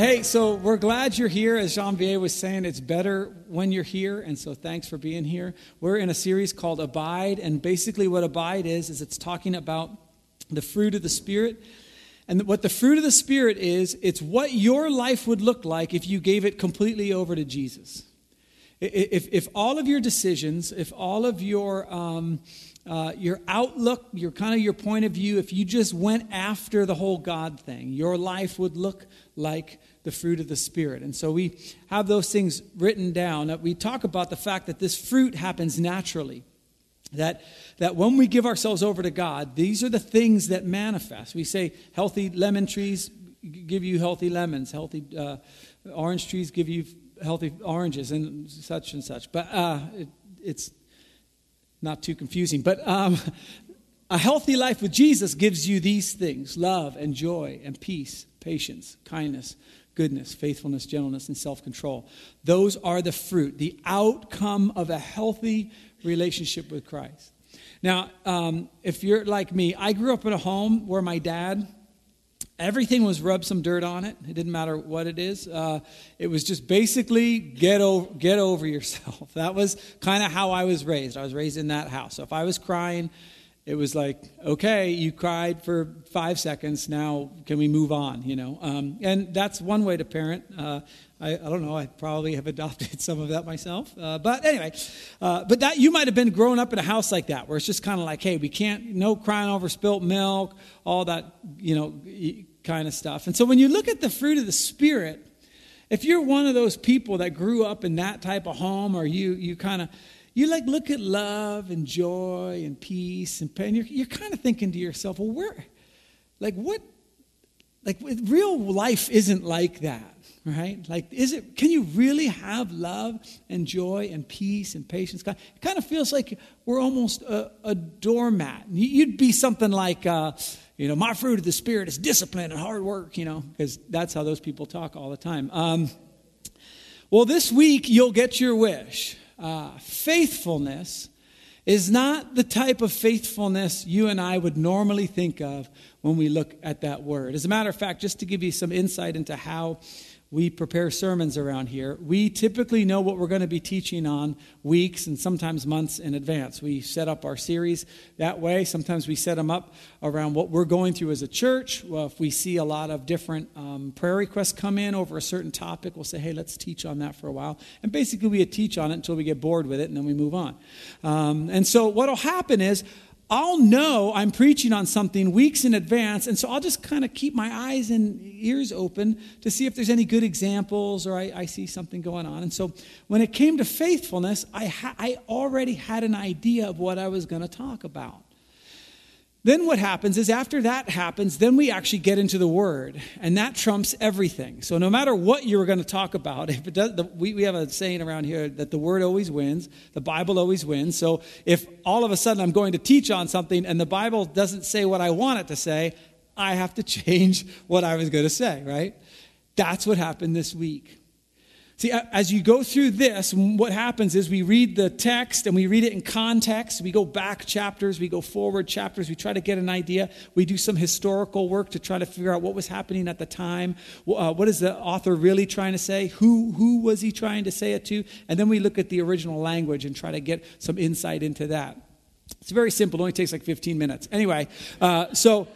Hey, so we're glad you're here. As Jean-Vier was saying, it's better when you're here, and so thanks for being here. We're in a series called Abide, and basically what Abide is, is it's talking about the fruit of the Spirit. And what the fruit of the Spirit is, it's what your life would look like if you gave it completely over to Jesus. If, if all of your decisions, if all of your um, uh, your outlook, your kind of your point of view, if you just went after the whole God thing, your life would look like the fruit of the Spirit. And so we have those things written down. We talk about the fact that this fruit happens naturally. That, that when we give ourselves over to God, these are the things that manifest. We say healthy lemon trees give you healthy lemons, healthy uh, orange trees give you healthy oranges, and such and such. But uh, it, it's not too confusing. But um, a healthy life with Jesus gives you these things love and joy and peace, patience, kindness, goodness, faithfulness, gentleness, and self control. Those are the fruit, the outcome of a healthy relationship with Christ. Now, um, if you're like me, I grew up in a home where my dad, everything was rub some dirt on it. It didn't matter what it is. Uh, it was just basically get over, get over yourself. That was kind of how I was raised. I was raised in that house. So if I was crying, it was like, okay, you cried for five seconds. Now, can we move on? You know, um, and that's one way to parent. Uh, I, I, don't know. I probably have adopted some of that myself. Uh, but anyway, uh, but that you might have been growing up in a house like that, where it's just kind of like, hey, we can't, no crying over spilt milk, all that, you know, kind of stuff. And so when you look at the fruit of the spirit, if you're one of those people that grew up in that type of home, or you you kind of you like look at love and joy and peace and pain. You're, you're kind of thinking to yourself, well, where, like, what, like, real life isn't like that, right? Like, is it, can you really have love and joy and peace and patience? It kind of feels like we're almost a, a doormat. You'd be something like, uh, you know, my fruit of the Spirit is discipline and hard work, you know, because that's how those people talk all the time. Um, well, this week you'll get your wish uh, faithfulness is not the type of faithfulness you and I would normally think of when we look at that word. As a matter of fact, just to give you some insight into how we prepare sermons around here. We typically know what we're going to be teaching on weeks and sometimes months in advance. We set up our series that way. Sometimes we set them up around what we're going through as a church. Well, if we see a lot of different um, prayer requests come in over a certain topic, we'll say, hey, let's teach on that for a while. And basically, we teach on it until we get bored with it and then we move on. Um, and so, what will happen is, I'll know I'm preaching on something weeks in advance, and so I'll just kind of keep my eyes and ears open to see if there's any good examples or I, I see something going on. And so when it came to faithfulness, I, ha- I already had an idea of what I was going to talk about. Then what happens is after that happens, then we actually get into the Word, and that trumps everything. So no matter what you're going to talk about, if it does, the, we, we have a saying around here that the Word always wins, the Bible always wins. So if all of a sudden I'm going to teach on something and the Bible doesn't say what I want it to say, I have to change what I was going to say, right? That's what happened this week. See, as you go through this, what happens is we read the text and we read it in context. We go back chapters, we go forward chapters, we try to get an idea. We do some historical work to try to figure out what was happening at the time. Uh, what is the author really trying to say? Who, who was he trying to say it to? And then we look at the original language and try to get some insight into that. It's very simple, it only takes like 15 minutes. Anyway, uh, so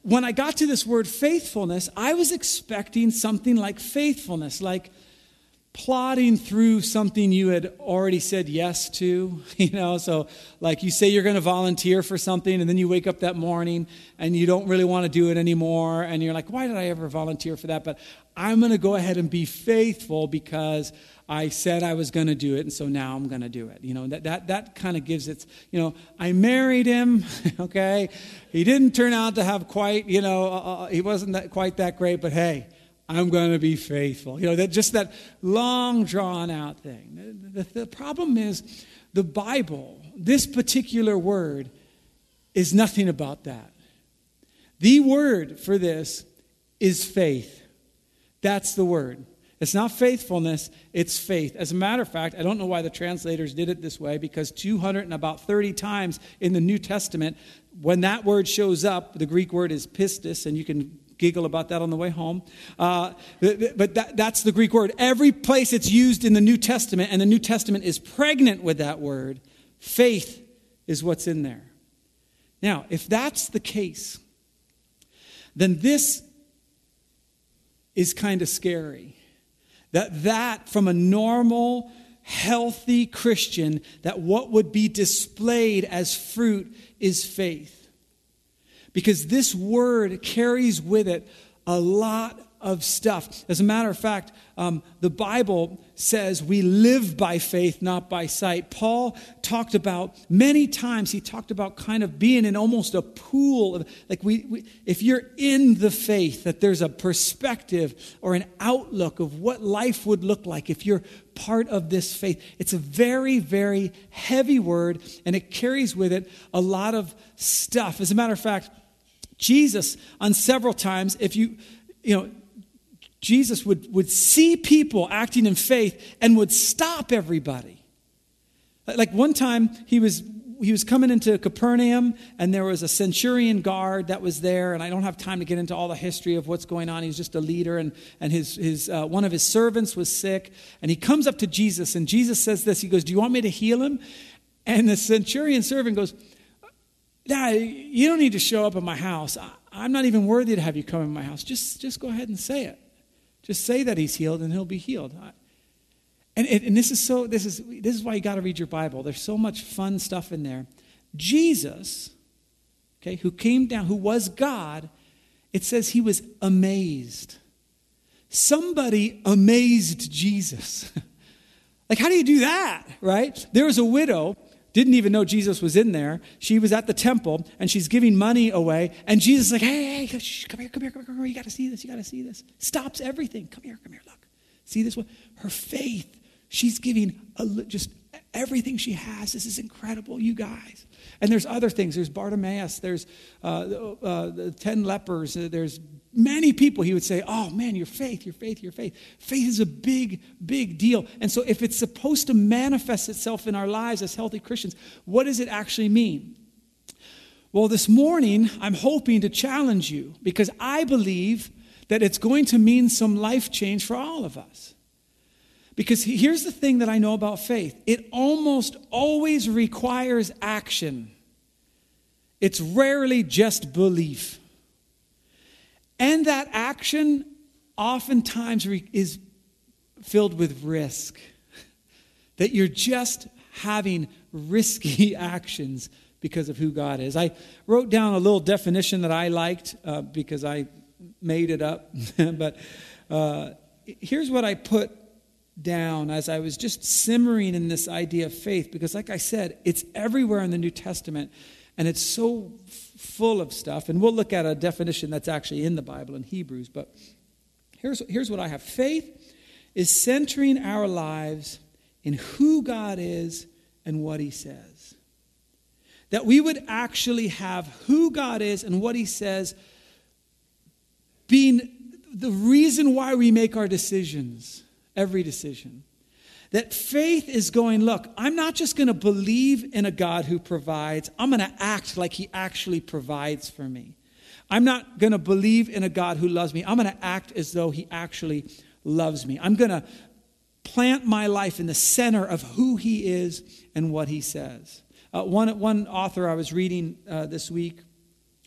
when I got to this word faithfulness, I was expecting something like faithfulness, like plodding through something you had already said yes to you know? So like you say you're going to volunteer for something and then you wake up that morning and you don't really want to do it anymore and you're like why did i ever volunteer for that? But i'm going to go ahead and be faithful because i said i was going to do it and so now i'm going to do it you know? That that, that kind of gives it you know i married him okay? He didn't turn out to have quite you know uh, uh he wasn't that, quite that great but hey I'm going to be faithful. You know, that just that long drawn out thing. The, the, the problem is the Bible, this particular word, is nothing about that. The word for this is faith. That's the word. It's not faithfulness, it's faith. As a matter of fact, I don't know why the translators did it this way because 200 and about 30 times in the New Testament, when that word shows up, the Greek word is pistis, and you can giggle about that on the way home. Uh, but that, that's the Greek word. Every place it's used in the New Testament, and the New Testament is pregnant with that word, faith is what's in there. Now, if that's the case, then this is kind of scary. That that from a normal healthy Christian that what would be displayed as fruit is faith. Because this word carries with it a lot of stuff. As a matter of fact, um, the Bible says we live by faith, not by sight. Paul talked about many times, he talked about kind of being in almost a pool of, like, we, we, if you're in the faith, that there's a perspective or an outlook of what life would look like if you're part of this faith. It's a very, very heavy word, and it carries with it a lot of stuff. As a matter of fact, Jesus, on several times, if you, you know, Jesus would, would see people acting in faith and would stop everybody. Like one time, he was, he was coming into Capernaum, and there was a centurion guard that was there. And I don't have time to get into all the history of what's going on. He's just a leader, and, and his, his, uh, one of his servants was sick. And he comes up to Jesus, and Jesus says this He goes, Do you want me to heal him? And the centurion servant goes, Nah, you don't need to show up at my house. I'm not even worthy to have you come in my house. Just, just go ahead and say it. Just say that he's healed and he'll be healed. And, and this is so this is this is why you got to read your Bible. There's so much fun stuff in there. Jesus, okay, who came down, who was God, it says he was amazed. Somebody amazed Jesus. like, how do you do that, right? There was a widow didn't even know Jesus was in there. She was at the temple and she's giving money away. And Jesus is like, hey, hey, shh, come here, come here, come here, come here. You got to see this. You got to see this. Stops everything. Come here, come here, look. See this one? Her faith. She's giving a, just everything she has. This is incredible, you guys. And there's other things. There's Bartimaeus. There's uh, uh, the 10 lepers. There's many people, he would say, Oh man, your faith, your faith, your faith. Faith is a big, big deal. And so, if it's supposed to manifest itself in our lives as healthy Christians, what does it actually mean? Well, this morning, I'm hoping to challenge you because I believe that it's going to mean some life change for all of us. Because here's the thing that I know about faith it almost always requires action, it's rarely just belief. And that action oftentimes is filled with risk. That you're just having risky actions because of who God is. I wrote down a little definition that I liked uh, because I made it up. but uh, here's what I put down as I was just simmering in this idea of faith because, like I said, it's everywhere in the New Testament. And it's so full of stuff. And we'll look at a definition that's actually in the Bible in Hebrews. But here's, here's what I have faith is centering our lives in who God is and what He says. That we would actually have who God is and what He says being the reason why we make our decisions, every decision. That faith is going, look, I'm not just going to believe in a God who provides, I'm going to act like he actually provides for me. I'm not going to believe in a God who loves me. I'm going to act as though he actually loves me. I'm going to plant my life in the center of who he is and what he says. Uh, one, one author I was reading uh, this week,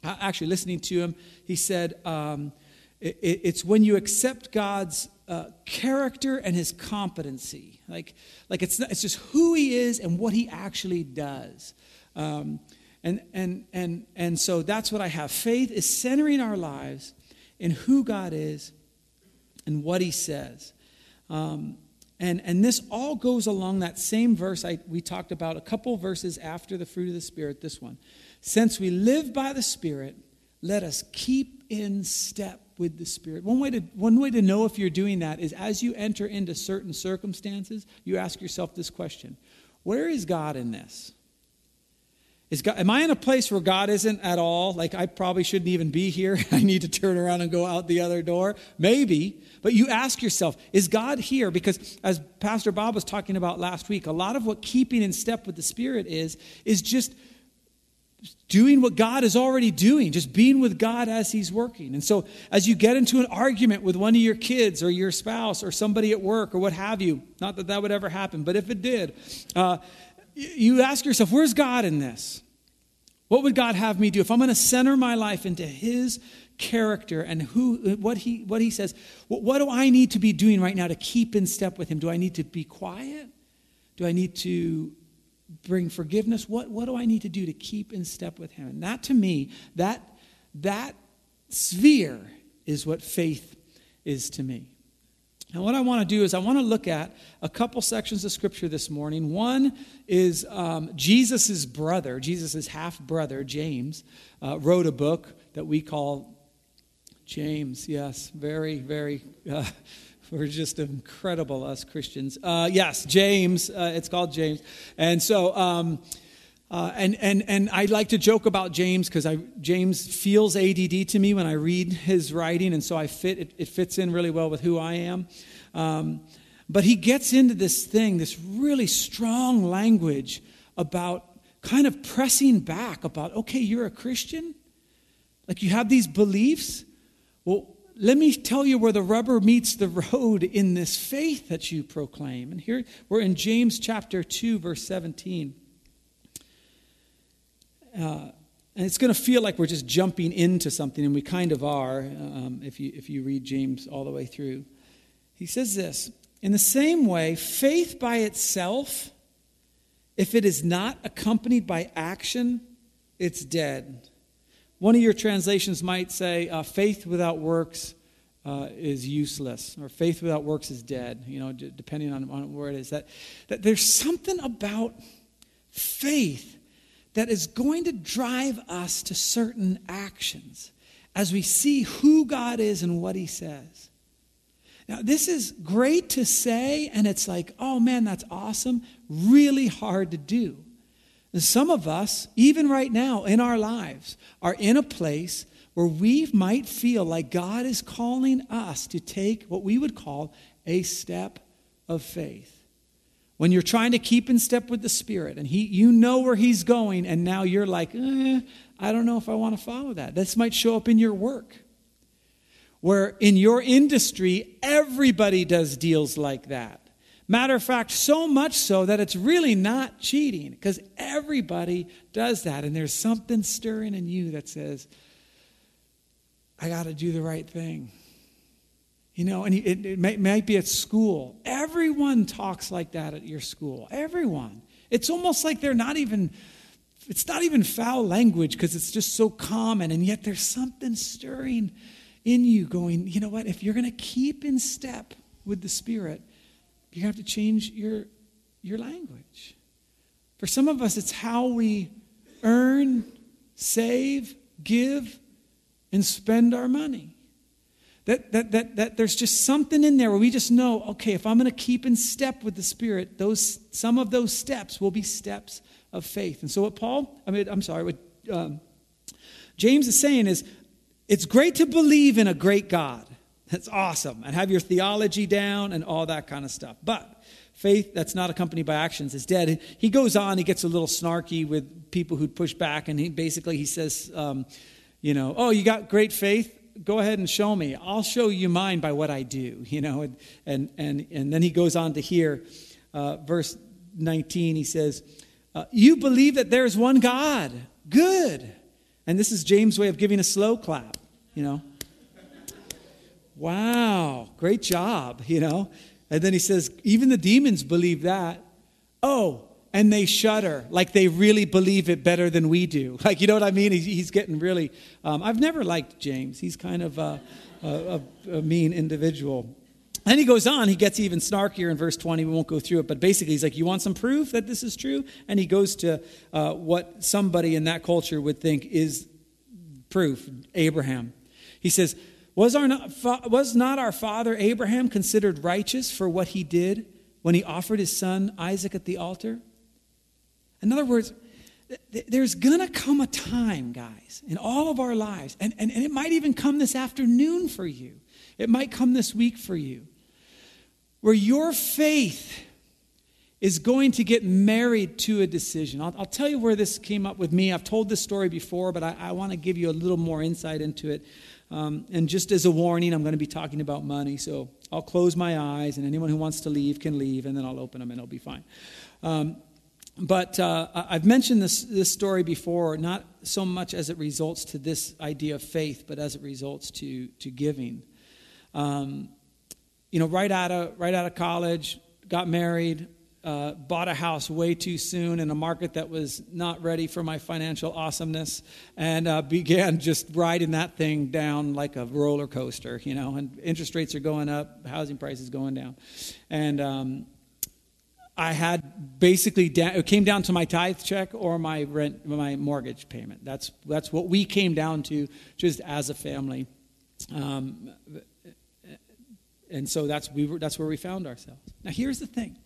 uh, actually listening to him, he said, um, it, It's when you accept God's uh, character and his competency. Like, like it's, not, it's just who he is and what he actually does. Um, and, and, and, and so that's what I have. Faith is centering our lives in who God is and what he says. Um, and, and this all goes along that same verse I, we talked about a couple verses after the fruit of the Spirit, this one. Since we live by the Spirit, let us keep in step with the Spirit. One way, to, one way to know if you're doing that is as you enter into certain circumstances, you ask yourself this question Where is God in this? Is God, am I in a place where God isn't at all? Like I probably shouldn't even be here. I need to turn around and go out the other door. Maybe. But you ask yourself, is God here? Because as Pastor Bob was talking about last week, a lot of what keeping in step with the Spirit is, is just doing what God is already doing, just being with God as He's working. And so, as you get into an argument with one of your kids or your spouse or somebody at work or what have you, not that that would ever happen, but if it did, uh, you ask yourself, where's God in this? What would God have me do? If I'm going to center my life into His character and who, what, he, what He says, what, what do I need to be doing right now to keep in step with Him? Do I need to be quiet? Do I need to bring forgiveness? What, what do I need to do to keep in step with Him? And that to me, that, that sphere is what faith is to me. And what I want to do is I want to look at a couple sections of scripture this morning. One is um, Jesus' brother, Jesus' half brother, James, uh, wrote a book that we call James. Yes, very, very. Uh, we're just incredible, us Christians. Uh, yes, James. Uh, it's called James. And so, um, uh, and, and, and I like to joke about James because James feels ADD to me when I read his writing, and so I fit, it, it fits in really well with who I am. Um, but he gets into this thing, this really strong language about kind of pressing back about, okay, you're a Christian? Like you have these beliefs? Well, let me tell you where the rubber meets the road in this faith that you proclaim. And here we're in James chapter 2, verse 17. Uh, and it's going to feel like we're just jumping into something, and we kind of are um, if, you, if you read James all the way through. He says this In the same way, faith by itself, if it is not accompanied by action, it's dead. One of your translations might say, uh, faith without works uh, is useless, or faith without works is dead, you know, d- depending on, on where it is. That, that there's something about faith that is going to drive us to certain actions as we see who God is and what He says. Now, this is great to say, and it's like, oh man, that's awesome. Really hard to do. And some of us, even right now in our lives, are in a place where we might feel like God is calling us to take what we would call a step of faith. When you're trying to keep in step with the spirit and he you know where he's going and now you're like eh, i don't know if i want to follow that. This might show up in your work. Where in your industry everybody does deals like that matter of fact so much so that it's really not cheating because everybody does that and there's something stirring in you that says i got to do the right thing you know, and it, it may, might be at school. Everyone talks like that at your school. Everyone. It's almost like they're not even, it's not even foul language because it's just so common. And yet there's something stirring in you going, you know what? If you're going to keep in step with the Spirit, you have to change your, your language. For some of us, it's how we earn, save, give, and spend our money. That, that, that, that there's just something in there where we just know, okay, if I'm going to keep in step with the Spirit, those, some of those steps will be steps of faith. And so, what Paul, I mean, I'm sorry, what um, James is saying is it's great to believe in a great God. That's awesome. And have your theology down and all that kind of stuff. But faith that's not accompanied by actions is dead. He goes on, he gets a little snarky with people who push back, and he basically he says, um, you know, oh, you got great faith go ahead and show me. I'll show you mine by what I do, you know. And, and, and, and then he goes on to here, uh, verse 19, he says, uh, You believe that there's one God. Good. And this is James' way of giving a slow clap, you know. Wow, great job, you know. And then he says, Even the demons believe that. Oh, and they shudder like they really believe it better than we do. Like, you know what I mean? He's, getting really. Um, I've never liked James. He's kind of a, a, a, mean individual. And he goes on, he gets even snarkier in verse 20. We won't go through it, but basically, he's like, You want some proof that this is true? And he goes to uh, what somebody in that culture would think is proof Abraham. He says, was, our not, was not our father Abraham considered righteous for what he did when he offered his son Isaac at the altar? In other words, there's going to come a time, guys, in all of our lives, and, and, and it might even come this afternoon for you, it might come this week for you, where your faith is going to get married to a decision. I'll, I'll, tell you where this came up with me. I've told this story before, but I, I want to give you a little more insight into it. Um, and just as a warning, I'm going to be talking about money. So I'll close my eyes, and anyone who wants to leave can leave, and then I'll open them, and it'll be fine. Um, but uh, I've mentioned this, this story before, not so much as it results to this idea of faith, but as it results to, to giving. Um, you know, right out of, right out of college, got married, uh, bought a house way too soon in a market that was not ready for my financial awesomeness, and uh, began just riding that thing down like a roller coaster, you know. And interest rates are going up, housing prices going down, and um, I had basically da- it came down to my tithe check or my rent, my mortgage payment. That's that's what we came down to just as a family, um, and so that's we were, that's where we found ourselves. Now here's the thing.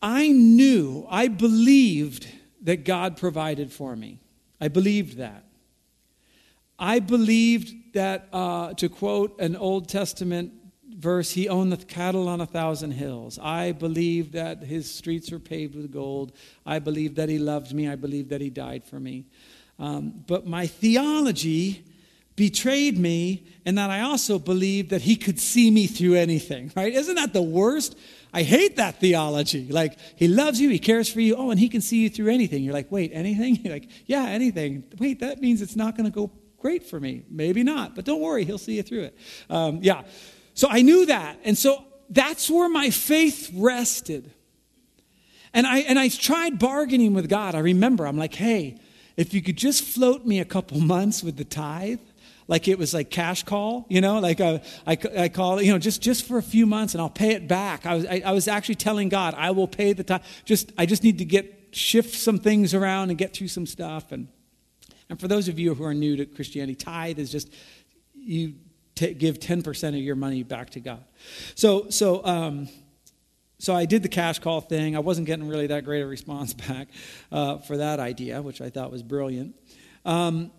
I knew, I believed that God provided for me. I believed that. I believed that, uh, to quote an Old Testament verse, he owned the cattle on a thousand hills. I believed that his streets were paved with gold. I believed that he loved me. I believed that he died for me. Um, but my theology betrayed me, and that I also believed that he could see me through anything, right? Isn't that the worst? I hate that theology. Like, he loves you, he cares for you, oh, and he can see you through anything. You're like, wait, anything? You're like, yeah, anything. Wait, that means it's not going to go great for me. Maybe not, but don't worry, he'll see you through it. Um, yeah. So I knew that. And so that's where my faith rested. And I, and I tried bargaining with God. I remember, I'm like, hey, if you could just float me a couple months with the tithe, like it was like cash call, you know, like uh, I, I call you know, just, just for a few months and I'll pay it back. I was, I, I was actually telling God, I will pay the time. Just, I just need to get, shift some things around and get through some stuff. And, and for those of you who are new to Christianity, tithe is just, you t- give 10% of your money back to God. So, so, um, so I did the cash call thing. I wasn't getting really that great a response back uh, for that idea, which I thought was brilliant. Um,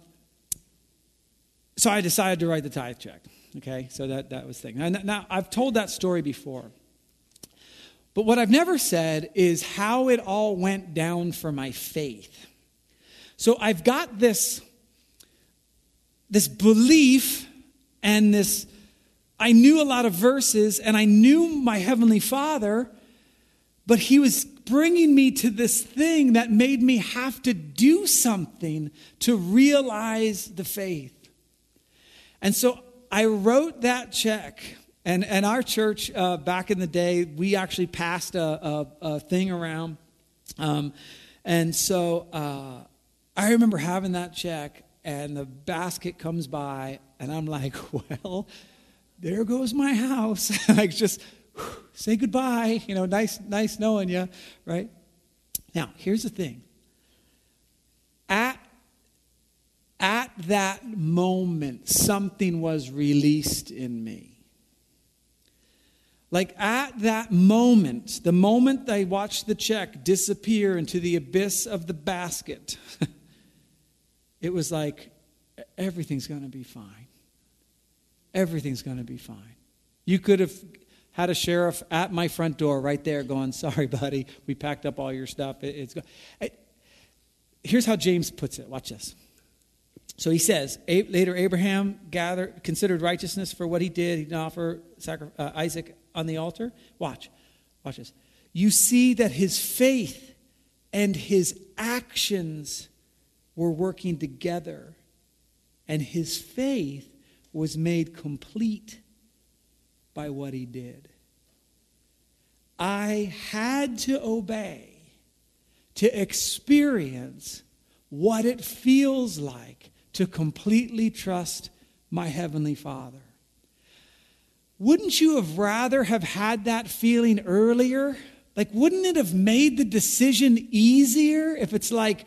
so I decided to write the tithe check. Okay, so that, that was the thing. Now, now, I've told that story before. But what I've never said is how it all went down for my faith. So I've got this, this belief and this I knew a lot of verses and I knew my heavenly Father, but he was bringing me to this thing that made me have to do something to realize the faith. And so I wrote that check. And, and our church uh, back in the day, we actually passed a, a, a thing around. Um, and so uh, I remember having that check, and the basket comes by, and I'm like, well, there goes my house. like, just whew, say goodbye. You know, nice, nice knowing you, right? Now, here's the thing. At that moment, something was released in me. Like at that moment, the moment I watched the check disappear into the abyss of the basket, it was like, everything's going to be fine everything's going to be fine. You could have had a sheriff at my front door right there going, Sorry, buddy, we packed up all your stuff. It, it's it, Here's how James puts it. Watch this. So he says, later Abraham gathered, considered righteousness for what he did. He didn't offer uh, Isaac on the altar. Watch. Watch this. You see that his faith and his actions were working together. And his faith was made complete by what he did. I had to obey to experience what it feels like to completely trust my heavenly Father. Wouldn't you have rather have had that feeling earlier? Like wouldn't it have made the decision easier if it's like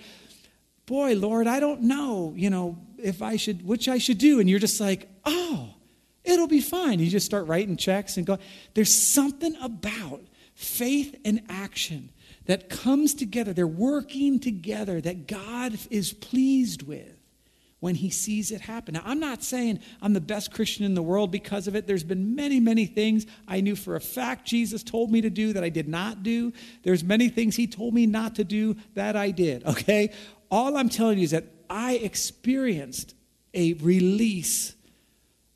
boy, Lord, I don't know, you know, if I should, which I should do. And you're just like, oh, it'll be fine. You just start writing checks and go. There's something about faith and action that comes together. They're working together that God is pleased with when he sees it happen. Now, I'm not saying I'm the best Christian in the world because of it. There's been many, many things I knew for a fact Jesus told me to do that I did not do. There's many things he told me not to do that I did, okay? All I'm telling you is that I experienced a release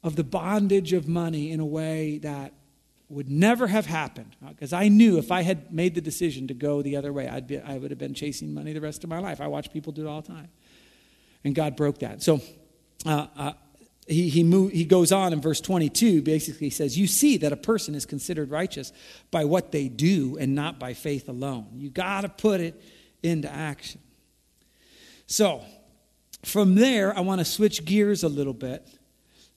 of the bondage of money in a way that would never have happened uh, because I knew if I had made the decision to go the other way, I'd be, I would have been chasing money the rest of my life. I watch people do it all the time. And God broke that. So uh, uh, he, he, move, he goes on in verse 22, basically says, You see that a person is considered righteous by what they do and not by faith alone. You got to put it into action. So from there, I want to switch gears a little bit.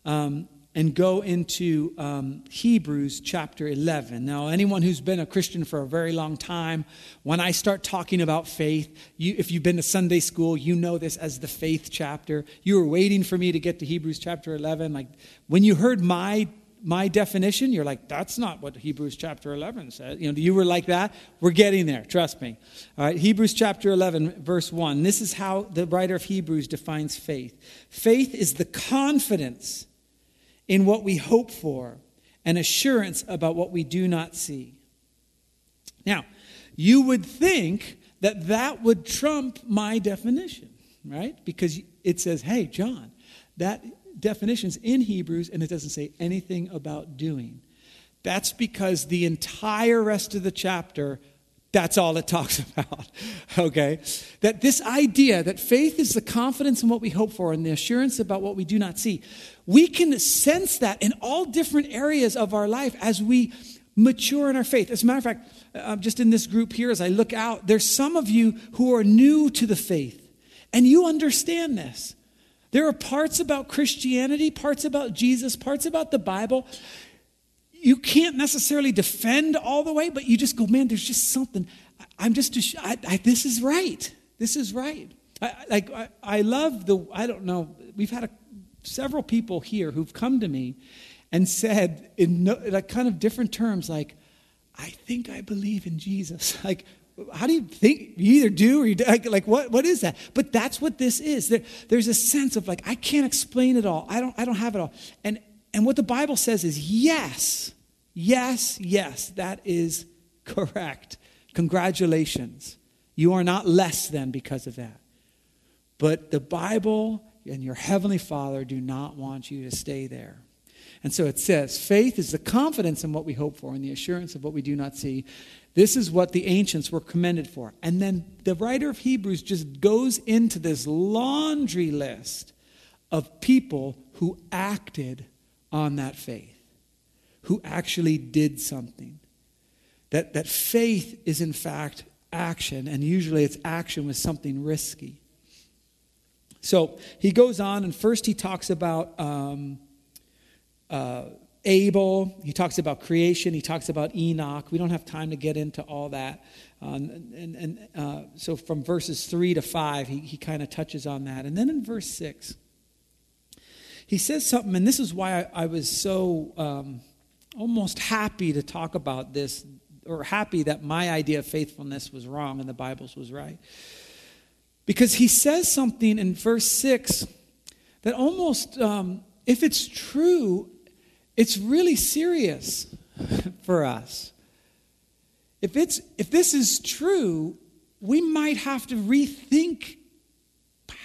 Um, and go into um, Hebrews chapter 11. Now, anyone who's been a Christian for a very long time, when I start talking about faith, you, if you've been to Sunday school, you know this as the faith chapter. You were waiting for me to get to Hebrews chapter 11. Like when you heard my my definition, you're like, that's not what Hebrews chapter 11 says. You know, you were like that. We're getting there, trust me. All right, Hebrews chapter 11, verse 1. This is how the writer of Hebrews defines faith faith is the confidence in what we hope for and assurance about what we do not see. Now, you would think that that would trump my definition, right? Because it says, hey, John, that definition's in Hebrews and it doesn't say anything about doing. That's because the entire rest of the chapter that's all it talks about. okay? That this idea that faith is the confidence in what we hope for and the assurance about what we do not see we can sense that in all different areas of our life as we mature in our faith. As a matter of fact, uh, just in this group here, as I look out, there's some of you who are new to the faith, and you understand this. There are parts about Christianity, parts about Jesus, parts about the Bible. You can't necessarily defend all the way, but you just go, man, there's just something. I'm just, I, I, this is right. This is right. I, like, I, I love the, I don't know, we've had a several people here who've come to me and said in no, like kind of different terms like i think i believe in jesus like how do you think you either do or you do, like, like what, what is that but that's what this is there, there's a sense of like i can't explain it all i don't i don't have it all and and what the bible says is yes yes yes that is correct congratulations you are not less than because of that but the bible and your heavenly Father do not want you to stay there. And so it says, faith is the confidence in what we hope for and the assurance of what we do not see. This is what the ancients were commended for. And then the writer of Hebrews just goes into this laundry list of people who acted on that faith, who actually did something. That, that faith is, in fact, action, and usually it's action with something risky. So he goes on, and first he talks about um, uh, Abel. He talks about creation. He talks about Enoch. We don't have time to get into all that. Um, and, and uh, so from verses 3 to 5, he, he kind of touches on that. And then in verse 6, he says something, and this is why I, I was so um, almost happy to talk about this, or happy that my idea of faithfulness was wrong and the Bible's was right. Because he says something in verse 6 that almost, um, if it's true, it's really serious for us. If, it's, if this is true, we might have to rethink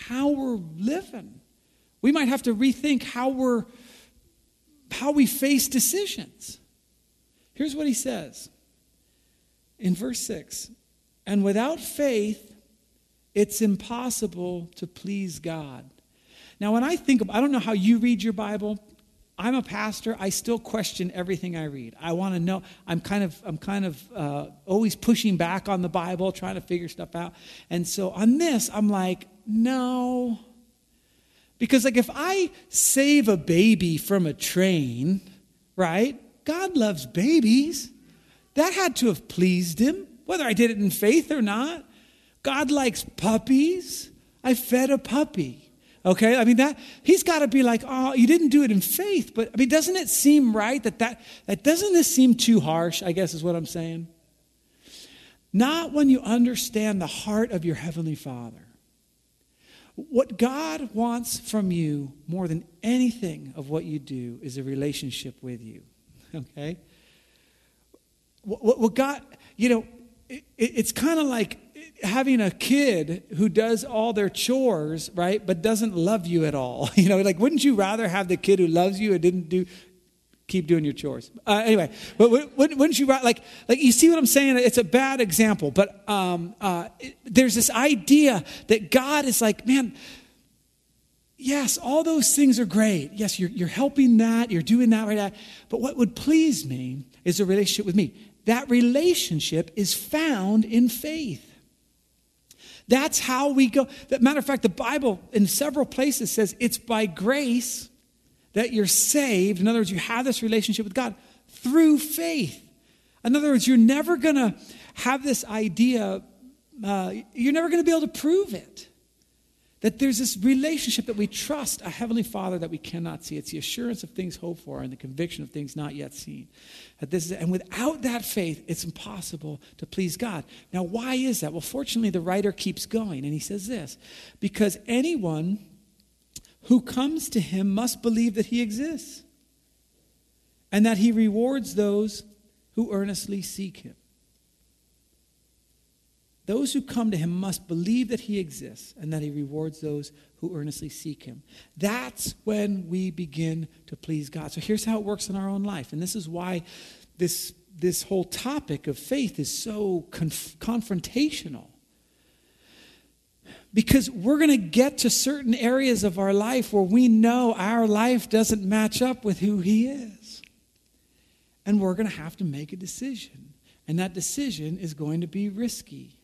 how we're living. We might have to rethink how we're how we face decisions. Here's what he says in verse 6 And without faith, it's impossible to please God. Now, when I think of, I don't know how you read your Bible. I'm a pastor. I still question everything I read. I want to know. I'm kind of, I'm kind of uh, always pushing back on the Bible, trying to figure stuff out. And so on this, I'm like, no, because like if I save a baby from a train, right? God loves babies. That had to have pleased him, whether I did it in faith or not. God likes puppies. I fed a puppy. Okay, I mean that he's got to be like, oh, you didn't do it in faith, but I mean, doesn't it seem right that that that doesn't this seem too harsh? I guess is what I'm saying. Not when you understand the heart of your heavenly Father. What God wants from you more than anything of what you do is a relationship with you. Okay? What, what God, you know, it, it's kind of like having a kid who does all their chores, right, but doesn't love you at all. You know, like, wouldn't you rather have the kid who loves you and didn't do keep doing your chores. Uh, anyway, but wouldn't you like like you see what I'm saying? It's a bad example, but um, uh, it, there's this idea that God is like, man. Yes, all those things are great. Yes, you're, you're helping that, you're doing that, right? That. But what would please me is a relationship with me. That relationship is found in faith. That's how we go. That Matter of fact, the Bible in several places says it's by grace that you're saved. In other words, you have this relationship with God through faith. In other words, you're never going to have this idea, uh, you're never going to be able to prove it. That there's this relationship that we trust a Heavenly Father that we cannot see. It's the assurance of things hoped for and the conviction of things not yet seen. That this is, and without that faith, it's impossible to please God. Now, why is that? Well, fortunately, the writer keeps going, and he says this because anyone who comes to him must believe that he exists and that he rewards those who earnestly seek him. Those who come to him must believe that he exists and that he rewards those who earnestly seek him. That's when we begin to please God. So here's how it works in our own life. And this is why this, this whole topic of faith is so conf- confrontational because we're going to get to certain areas of our life where we know our life doesn't match up with who He is. And we're going to have to make a decision. And that decision is going to be risky.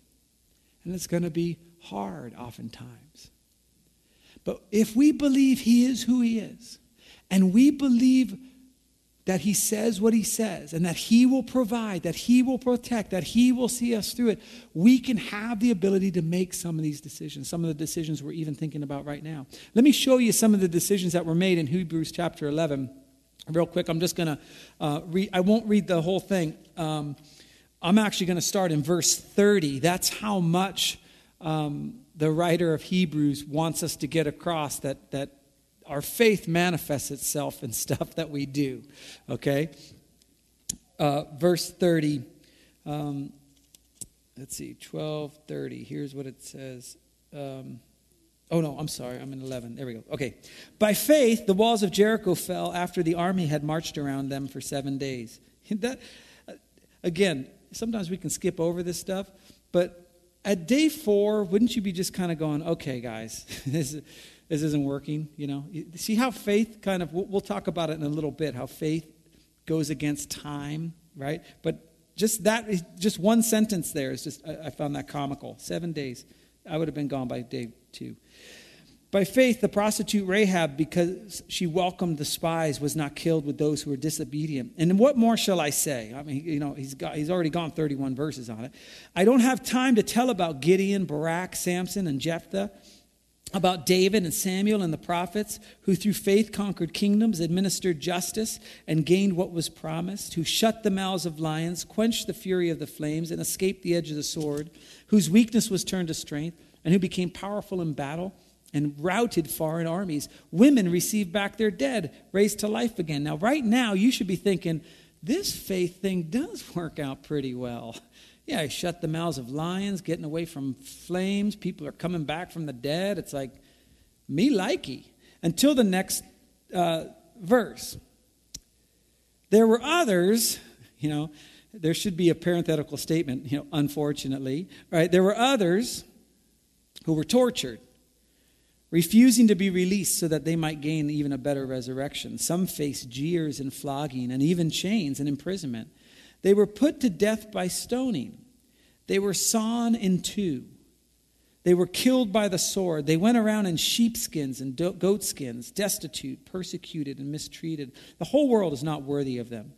And it's going to be hard oftentimes. But if we believe He is who He is, and we believe that he says what he says and that he will provide, that he will protect, that he will see us through it, we can have the ability to make some of these decisions, some of the decisions we're even thinking about right now. Let me show you some of the decisions that were made in Hebrews chapter 11. Real quick, I'm just going to uh, read, I won't read the whole thing. Um, I'm actually going to start in verse 30. That's how much um, the writer of Hebrews wants us to get across that, that our faith manifests itself in stuff that we do. Okay? Uh, verse 30. Um, let's see, 12, 30. Here's what it says. Um, oh, no, I'm sorry. I'm in 11. There we go. Okay. By faith, the walls of Jericho fell after the army had marched around them for seven days. that, uh, again, sometimes we can skip over this stuff, but at day four, wouldn't you be just kind of going, okay, guys, this is this isn't working, you know. See how faith kind of, we'll talk about it in a little bit, how faith goes against time, right? But just that, just one sentence there is just, I found that comical. Seven days. I would have been gone by day two. By faith, the prostitute Rahab, because she welcomed the spies, was not killed with those who were disobedient. And what more shall I say? I mean, you know, he's, got, he's already gone 31 verses on it. I don't have time to tell about Gideon, Barak, Samson, and Jephthah about David and Samuel and the prophets, who through faith conquered kingdoms, administered justice, and gained what was promised, who shut the mouths of lions, quenched the fury of the flames, and escaped the edge of the sword, whose weakness was turned to strength, and who became powerful in battle and routed foreign armies. Women received back their dead, raised to life again. Now, right now, you should be thinking, this faith thing does work out pretty well. Yeah, he shut the mouths of lions, getting away from flames. People are coming back from the dead. It's like, me likey. Until the next uh, verse. There were others, you know, there should be a parenthetical statement, you know, unfortunately, right? There were others who were tortured, refusing to be released so that they might gain even a better resurrection. Some faced jeers and flogging and even chains and imprisonment. They were put to death by stoning. They were sawn in two. They were killed by the sword. They went around in sheepskins and goatskins, destitute, persecuted, and mistreated. The whole world is not worthy of them.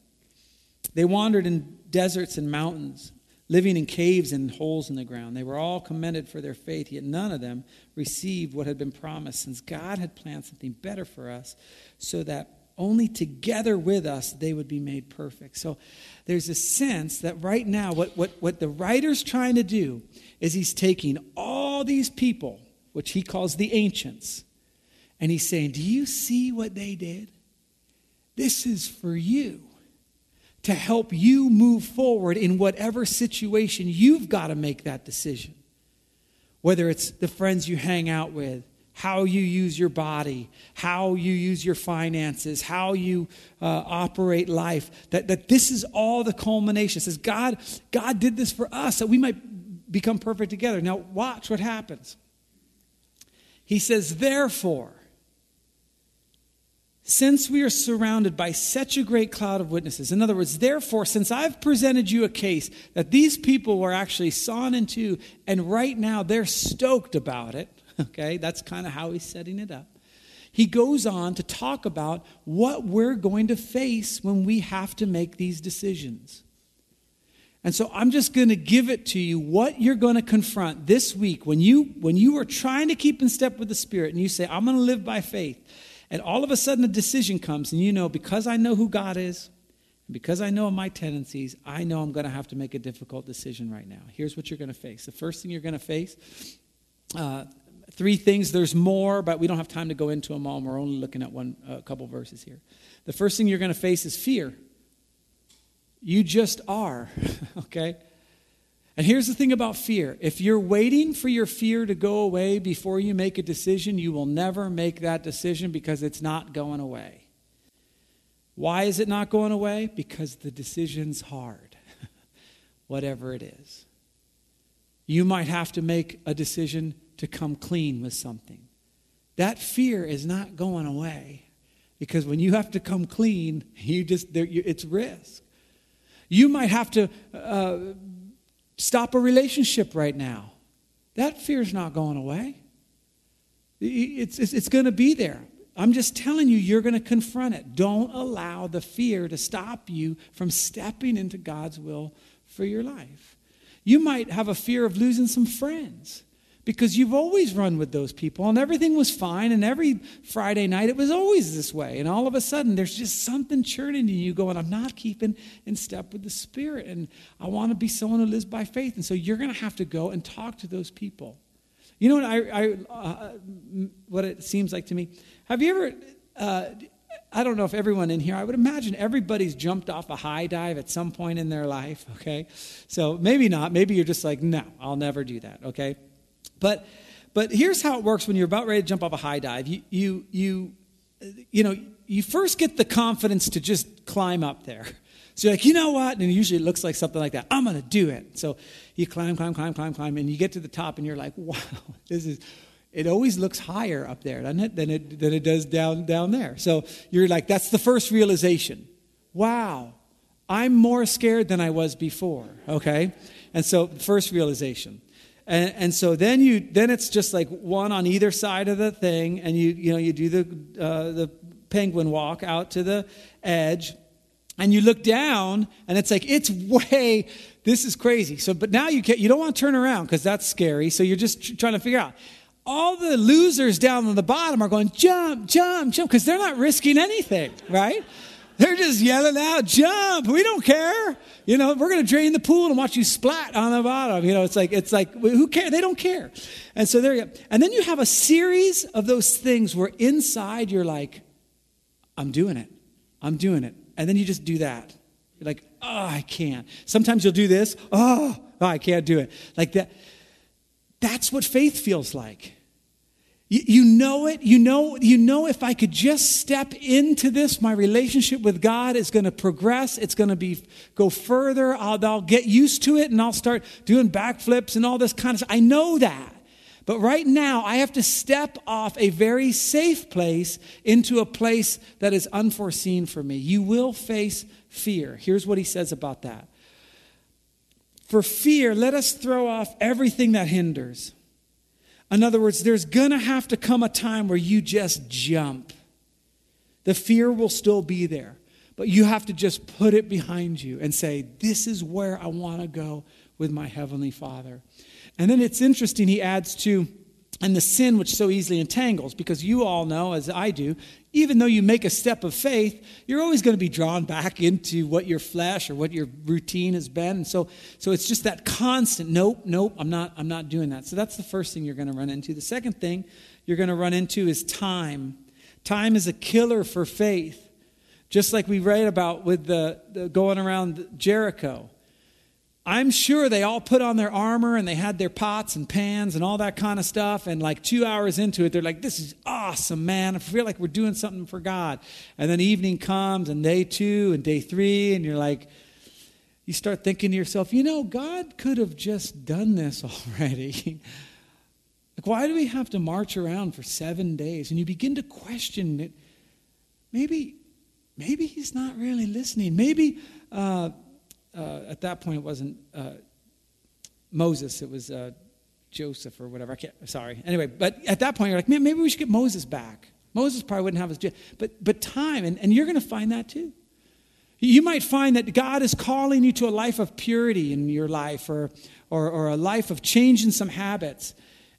They wandered in deserts and mountains, living in caves and holes in the ground. They were all commended for their faith, yet none of them received what had been promised, since God had planned something better for us, so that only together with us they would be made perfect. So there's a sense that right now, what, what, what the writer's trying to do is he's taking all these people which he calls the ancients. And he's saying, Do you see what they did? This is for you to help you move forward in whatever situation you've got to make that decision. Whether it's the friends you hang out with, how you use your body, how you use your finances, how you uh, operate life, that, that this is all the culmination. It says God, God did this for us that we might become perfect together. Now, watch what happens. He says, therefore, since we are surrounded by such a great cloud of witnesses, in other words, therefore, since I've presented you a case that these people were actually sawn in two, and right now they're stoked about it, okay, that's kind of how he's setting it up. He goes on to talk about what we're going to face when we have to make these decisions. And so I'm just going to give it to you what you're going to confront this week when you when you are trying to keep in step with the spirit and you say I'm going to live by faith. And all of a sudden a decision comes and you know because I know who God is, and because I know my tendencies, I know I'm going to have to make a difficult decision right now. Here's what you're going to face. The first thing you're going to face uh, three things. There's more, but we don't have time to go into them all. We're only looking at one, a couple verses here. The first thing you're going to face is fear. You just are, okay? And here's the thing about fear if you're waiting for your fear to go away before you make a decision, you will never make that decision because it's not going away. Why is it not going away? Because the decision's hard, whatever it is. You might have to make a decision to come clean with something. That fear is not going away because when you have to come clean, you just it's risk. You might have to uh, stop a relationship right now. That fear is not going away. It's, it's, it's going to be there. I'm just telling you, you're going to confront it. Don't allow the fear to stop you from stepping into God's will for your life. You might have a fear of losing some friends because you've always run with those people and everything was fine and every friday night it was always this way and all of a sudden there's just something churning in you going i'm not keeping in step with the spirit and i want to be someone who lives by faith and so you're going to have to go and talk to those people you know what i, I uh, what it seems like to me have you ever uh, I don't know if everyone in here, I would imagine everybody's jumped off a high dive at some point in their life, okay? So maybe not. Maybe you're just like, no, I'll never do that, okay? But, but here's how it works when you're about ready to jump off a high dive. You, you, you, you know, you first get the confidence to just climb up there. So you're like, you know what? And usually it looks like something like that. I'm going to do it. So you climb, climb, climb, climb, climb, and you get to the top, and you're like, wow, this is. It always looks higher up there, doesn't it, than it, than it does down, down there. So you're like, that's the first realization. Wow, I'm more scared than I was before, okay? And so, first realization. And, and, so then you then it's just like one on either side of the thing, and you you know you do the uh, the penguin walk out to the edge, and you look down, and it's like it's way. This is crazy. So, but now you can't. You don't want to turn around because that's scary. So you're just tr- trying to figure out. All the losers down on the bottom are going jump, jump, jump because they're not risking anything, right? They're just yelling out, jump. We don't care. You know, we're going to drain the pool and watch you splat on the bottom. You know, it's like, it's like, who cares? They don't care. And so there you go. And then you have a series of those things where inside you're like, I'm doing it. I'm doing it. And then you just do that. You're like, oh, I can't. Sometimes you'll do this. Oh, oh I can't do it. Like that. That's what faith feels like. You, know it. You know, you know if I could just step into this, my relationship with God is going to progress. It's going to be go further. I'll, I'll get used to it and I'll start doing backflips and all this kind of stuff. I know that. But right now, I have to step off a very safe place into a place that is unforeseen for me. You will face fear. Here's what he says about that. For fear, let us throw off everything that hinders in other words, there's going to have to come a time where you just jump. The fear will still be there, but you have to just put it behind you and say, This is where I want to go with my Heavenly Father. And then it's interesting, he adds to and the sin which so easily entangles. Because you all know, as I do, even though you make a step of faith, you're always going to be drawn back into what your flesh or what your routine has been. And so, so it's just that constant, nope, nope, I'm not, I'm not doing that. So that's the first thing you're going to run into. The second thing you're going to run into is time. Time is a killer for faith. Just like we read about with the, the going around Jericho. I'm sure they all put on their armor and they had their pots and pans and all that kind of stuff. And like two hours into it, they're like, This is awesome, man. I feel like we're doing something for God. And then evening comes and day two and day three, and you're like, You start thinking to yourself, You know, God could have just done this already. like, why do we have to march around for seven days? And you begin to question it. Maybe, maybe He's not really listening. Maybe. Uh, uh, at that point it wasn't uh, Moses, it was uh, Joseph or whatever. I can't, sorry. Anyway, but at that point you're like, man, maybe we should get Moses back. Moses probably wouldn't have his, but but time, and, and you're going to find that too. You might find that God is calling you to a life of purity in your life, or or, or a life of changing some habits.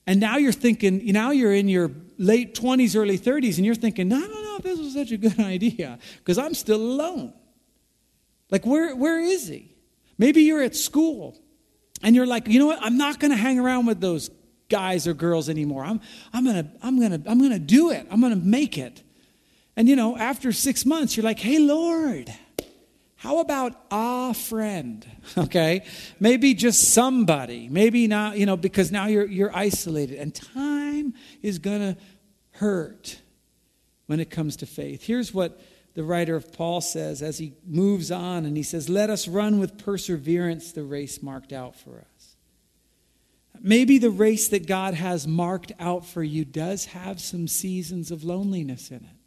And now you're thinking, now you're in your late 20s, early 30s, and you're thinking, I don't know if this was such a good idea because I'm still alone. Like, where, where is he? Maybe you're at school and you're like, you know what? I'm not going to hang around with those guys or girls anymore. I'm, I'm going to I'm gonna, I'm gonna do it. I'm going to make it. And, you know, after six months, you're like, hey, Lord, how about a friend? Okay? Maybe just somebody. Maybe not, you know, because now you're, you're isolated. And time is going to hurt when it comes to faith. Here's what the writer of Paul says as he moves on and he says, Let us run with perseverance the race marked out for us. Maybe the race that God has marked out for you does have some seasons of loneliness in it.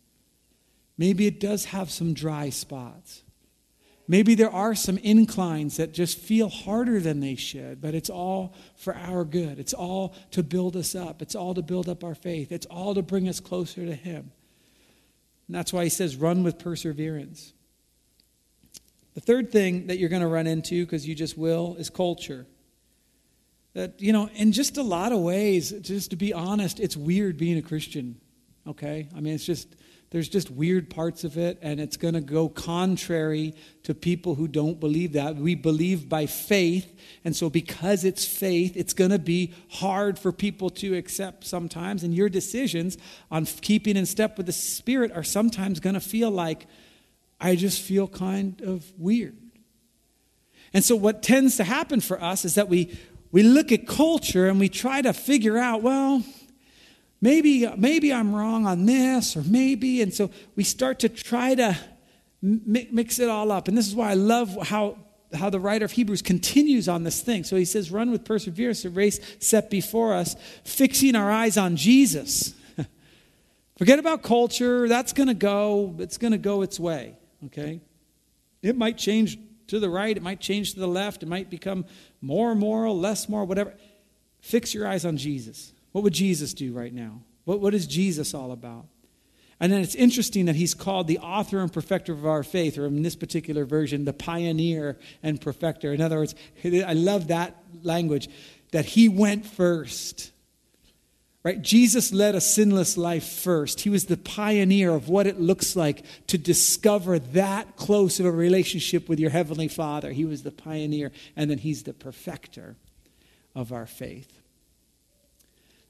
Maybe it does have some dry spots. Maybe there are some inclines that just feel harder than they should, but it's all for our good. It's all to build us up. It's all to build up our faith. It's all to bring us closer to Him. And that's why he says, run with perseverance. The third thing that you're going to run into, because you just will, is culture. That, you know, in just a lot of ways, just to be honest, it's weird being a Christian, okay? I mean, it's just, there's just weird parts of it, and it's going to go contrary to people who don't believe that. We believe by faith, and so because it's faith, it's going to be hard for people to accept sometimes, and your decisions on keeping in step with the Spirit are sometimes going to feel like, I just feel kind of weird. And so, what tends to happen for us is that we, we look at culture and we try to figure out, well, maybe, maybe I'm wrong on this, or maybe. And so we start to try to mix it all up. And this is why I love how, how the writer of Hebrews continues on this thing. So he says, Run with perseverance the race set before us, fixing our eyes on Jesus. Forget about culture. That's going to go. It's going to go its way. Okay? It might change to the right. It might change to the left. It might become more moral, less moral, whatever. Fix your eyes on Jesus. What would Jesus do right now? What, what is Jesus all about? And then it's interesting that he's called the author and perfecter of our faith, or in this particular version, the pioneer and perfecter. In other words, I love that language, that he went first. Right? Jesus led a sinless life first. He was the pioneer of what it looks like to discover that close of a relationship with your Heavenly Father. He was the pioneer, and then He's the perfecter of our faith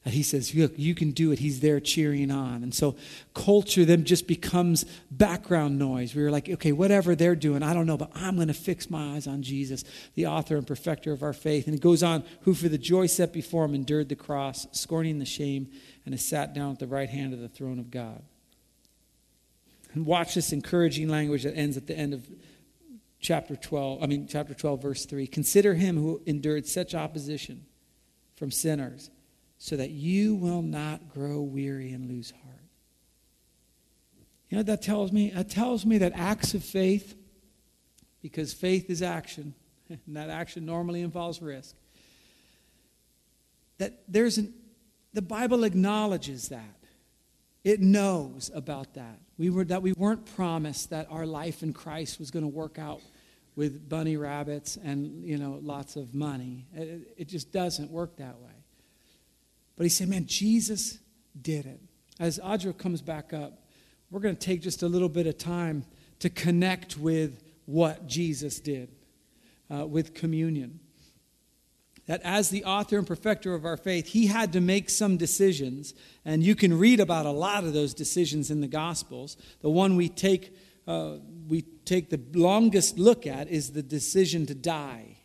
that he says, Look, you can do it. He's there cheering on. And so culture then just becomes background noise. We are like, okay, whatever they're doing, I don't know, but I'm going to fix my eyes on Jesus, the author and perfecter of our faith. And it goes on, who for the joy set before him endured the cross, scorning the shame, and has sat down at the right hand of the throne of God. And watch this encouraging language that ends at the end of chapter 12, I mean, chapter 12, verse 3. Consider him who endured such opposition from sinners so that you will not grow weary and lose heart. You know that tells me? That tells me that acts of faith, because faith is action, and that action normally involves risk, that there's an, the Bible acknowledges that. It knows about that. We were that we weren't promised that our life in Christ was going to work out with bunny rabbits and you know lots of money. It, it just doesn't work that way. But he said, man, Jesus did it. As Audra comes back up, we're going to take just a little bit of time to connect with what Jesus did uh, with communion. That as the author and perfecter of our faith, he had to make some decisions. And you can read about a lot of those decisions in the Gospels. The one we take, uh, we take the longest look at is the decision to die,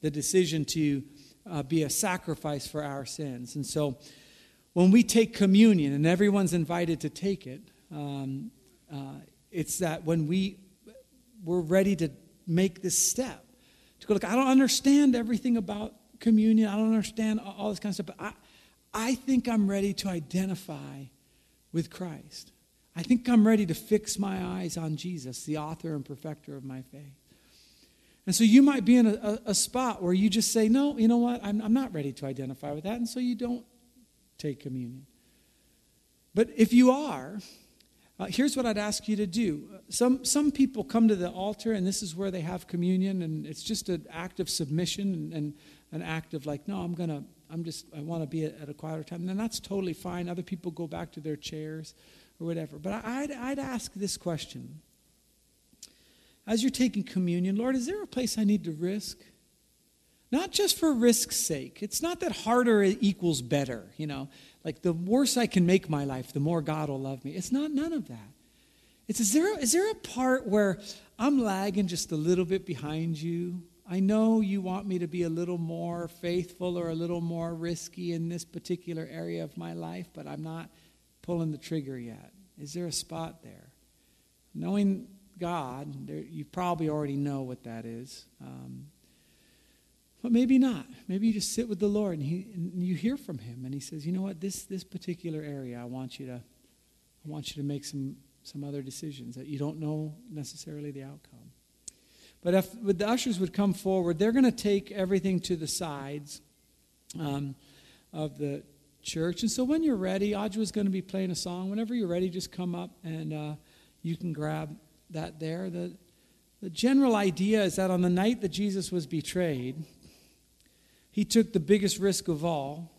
the decision to uh, be a sacrifice for our sins. And so when we take communion, and everyone's invited to take it, um, uh, it's that when we, we're ready to make this step to go, look, I don't understand everything about communion. I don't understand all this kind of stuff, but I, I think I'm ready to identify with Christ. I think I'm ready to fix my eyes on Jesus, the author and perfecter of my faith. And so you might be in a, a, spot where you just say, No, you know what? I'm, I'm not ready to identify with that. And so you don't take communion. But if you are, uh, here's what I'd ask you to do. Some, some people come to the altar, and this is where they have communion, and it's just an act of submission and, and an act of like, no, I'm going to, I'm just, I want to be at, at, a quieter time. And that's totally fine. Other people go back to their chairs or whatever. But I'd, I'd ask this question As you're taking communion, Lord, is there a place I need to risk? Not just for risk's sake. It's not that harder equals better, you know. Like the worse I can make my life, the more God will love me. It's not none of that. It's is there, is there a part where I'm lagging just a little bit behind you? I know you want me to be a little more faithful or a little more risky in this particular area of my life, but I'm not pulling the trigger yet. Is there a spot there? Knowing God, there, you probably already know what that is. Um, but maybe not. Maybe you just sit with the Lord and, he, and you hear from Him, and He says, "You know what? This this particular area, I want you to, I want you to make some some other decisions that you don't know necessarily the outcome." But if the ushers would come forward, they're going to take everything to the sides um, of the church. And so when you're ready, Audra is going to be playing a song. Whenever you're ready, just come up and uh, you can grab that there. The, the general idea is that on the night that Jesus was betrayed, he took the biggest risk of all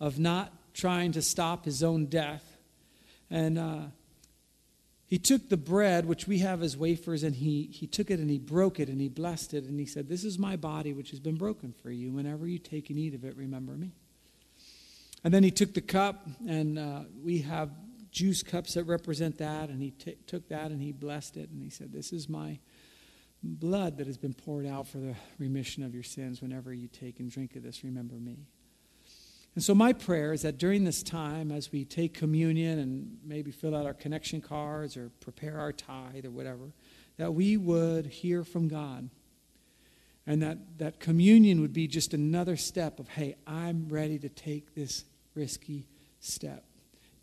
of not trying to stop his own death. And uh, he took the bread, which we have as wafers, and he, he took it and he broke it and he blessed it. And he said, This is my body, which has been broken for you. Whenever you take and eat of it, remember me. And then he took the cup, and uh, we have juice cups that represent that. And he t- took that and he blessed it. And he said, This is my blood that has been poured out for the remission of your sins. Whenever you take and drink of this, remember me. And so, my prayer is that during this time, as we take communion and maybe fill out our connection cards or prepare our tithe or whatever, that we would hear from God. And that, that communion would be just another step of, hey, I'm ready to take this risky step,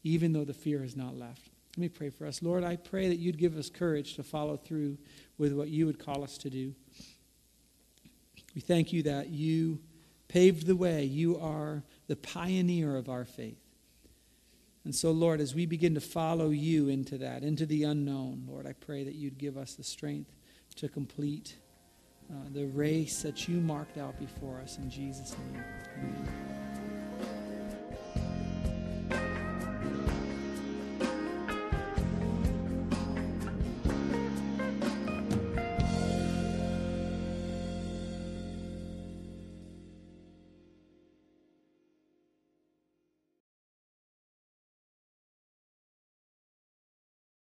even though the fear has not left. Let me pray for us. Lord, I pray that you'd give us courage to follow through with what you would call us to do. We thank you that you paved the way. You are the pioneer of our faith. And so, Lord, as we begin to follow you into that, into the unknown, Lord, I pray that you'd give us the strength to complete uh, the race that you marked out before us. In Jesus' name, amen.